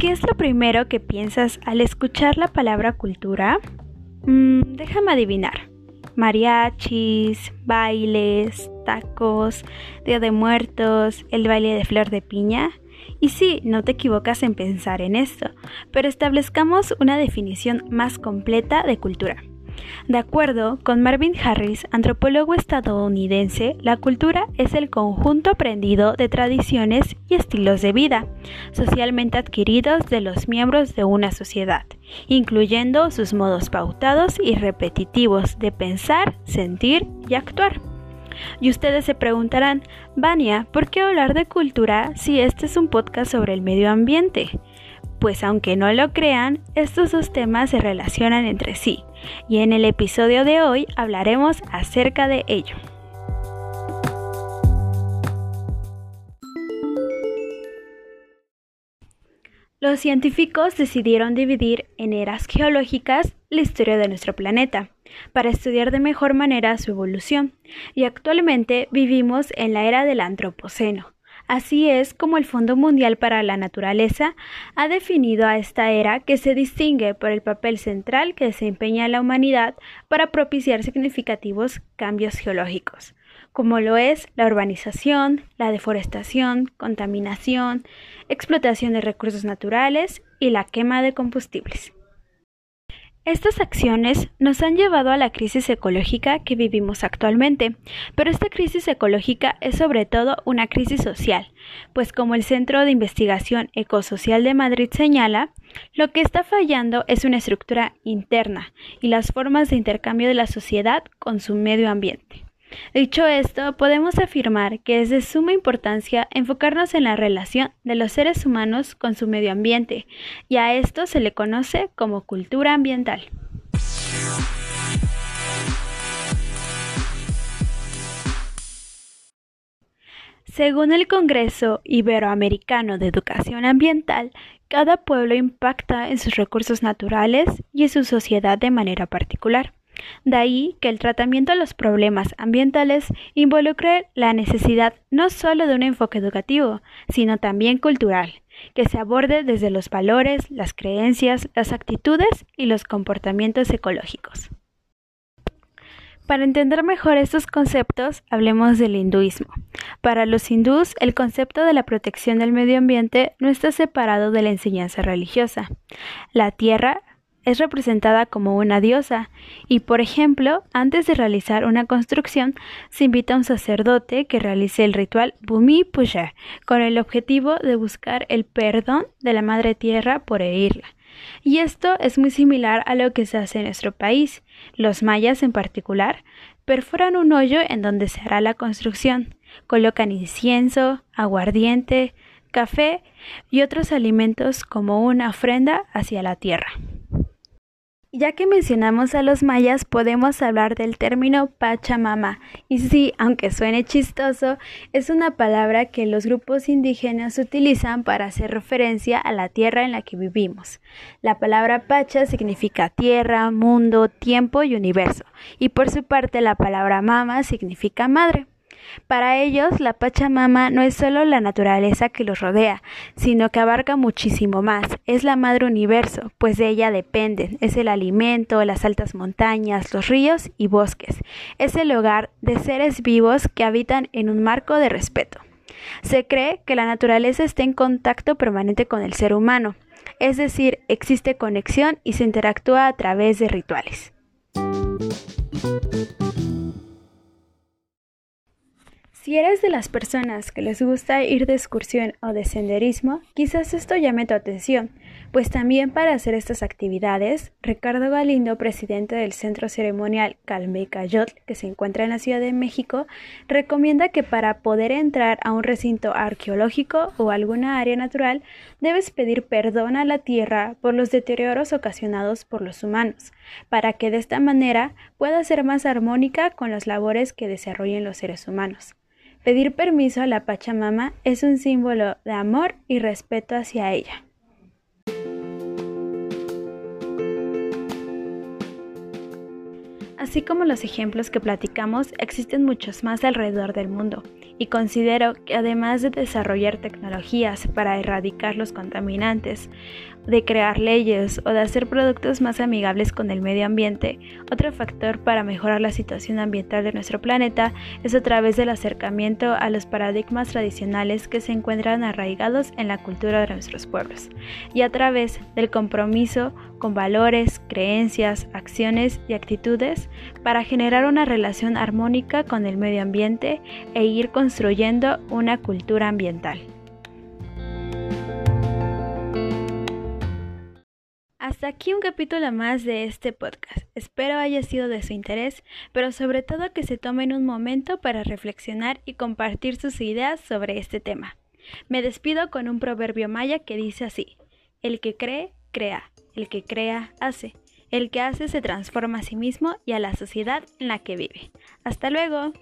¿Qué es lo primero que piensas al escuchar la palabra cultura? Mm, déjame adivinar. Mariachis, bailes, tacos, Día de Muertos, el baile de flor de piña. Y sí, no te equivocas en pensar en esto, pero establezcamos una definición más completa de cultura. De acuerdo con Marvin Harris, antropólogo estadounidense, la cultura es el conjunto aprendido de tradiciones y estilos de vida, socialmente adquiridos de los miembros de una sociedad, incluyendo sus modos pautados y repetitivos de pensar, sentir y actuar. Y ustedes se preguntarán, Vania, ¿por qué hablar de cultura si este es un podcast sobre el medio ambiente? Pues aunque no lo crean, estos dos temas se relacionan entre sí, y en el episodio de hoy hablaremos acerca de ello. Los científicos decidieron dividir en eras geológicas la historia de nuestro planeta, para estudiar de mejor manera su evolución, y actualmente vivimos en la era del Antropoceno. Así es como el Fondo Mundial para la Naturaleza ha definido a esta era que se distingue por el papel central que desempeña la humanidad para propiciar significativos cambios geológicos, como lo es la urbanización, la deforestación, contaminación, explotación de recursos naturales y la quema de combustibles. Estas acciones nos han llevado a la crisis ecológica que vivimos actualmente, pero esta crisis ecológica es sobre todo una crisis social, pues como el Centro de Investigación Ecosocial de Madrid señala, lo que está fallando es una estructura interna y las formas de intercambio de la sociedad con su medio ambiente. Dicho esto, podemos afirmar que es de suma importancia enfocarnos en la relación de los seres humanos con su medio ambiente, y a esto se le conoce como cultura ambiental. Según el Congreso Iberoamericano de Educación Ambiental, cada pueblo impacta en sus recursos naturales y en su sociedad de manera particular. De ahí que el tratamiento de los problemas ambientales involucre la necesidad no solo de un enfoque educativo, sino también cultural, que se aborde desde los valores, las creencias, las actitudes y los comportamientos ecológicos. Para entender mejor estos conceptos, hablemos del hinduismo. Para los hindús, el concepto de la protección del medio ambiente no está separado de la enseñanza religiosa. La tierra es representada como una diosa y, por ejemplo, antes de realizar una construcción, se invita a un sacerdote que realice el ritual Bhumi Puja con el objetivo de buscar el perdón de la Madre Tierra por herirla. Y esto es muy similar a lo que se hace en nuestro país. Los mayas en particular perforan un hoyo en donde se hará la construcción, colocan incienso, aguardiente, café y otros alimentos como una ofrenda hacia la tierra. Ya que mencionamos a los mayas, podemos hablar del término Pachamama. Y sí, aunque suene chistoso, es una palabra que los grupos indígenas utilizan para hacer referencia a la tierra en la que vivimos. La palabra Pacha significa tierra, mundo, tiempo y universo. Y por su parte, la palabra Mama significa madre. Para ellos, la Pachamama no es solo la naturaleza que los rodea, sino que abarca muchísimo más. Es la madre universo, pues de ella dependen. Es el alimento, las altas montañas, los ríos y bosques. Es el hogar de seres vivos que habitan en un marco de respeto. Se cree que la naturaleza está en contacto permanente con el ser humano, es decir, existe conexión y se interactúa a través de rituales. Si eres de las personas que les gusta ir de excursión o de senderismo, quizás esto llame tu atención, pues también para hacer estas actividades, Ricardo Galindo, presidente del Centro Ceremonial Calmecayotl, que se encuentra en la Ciudad de México, recomienda que para poder entrar a un recinto arqueológico o alguna área natural, debes pedir perdón a la tierra por los deterioros ocasionados por los humanos, para que de esta manera pueda ser más armónica con las labores que desarrollen los seres humanos. Pedir permiso a la Pachamama es un símbolo de amor y respeto hacia ella. Así como los ejemplos que platicamos, existen muchos más alrededor del mundo, y considero que además de desarrollar tecnologías para erradicar los contaminantes, de crear leyes o de hacer productos más amigables con el medio ambiente, otro factor para mejorar la situación ambiental de nuestro planeta es a través del acercamiento a los paradigmas tradicionales que se encuentran arraigados en la cultura de nuestros pueblos, y a través del compromiso con valores, creencias, acciones y actitudes para generar una relación armónica con el medio ambiente e ir construyendo una cultura ambiental. Hasta aquí un capítulo más de este podcast. Espero haya sido de su interés, pero sobre todo que se tomen un momento para reflexionar y compartir sus ideas sobre este tema. Me despido con un proverbio maya que dice así, el que cree, crea, el que crea, hace, el que hace se transforma a sí mismo y a la sociedad en la que vive. Hasta luego.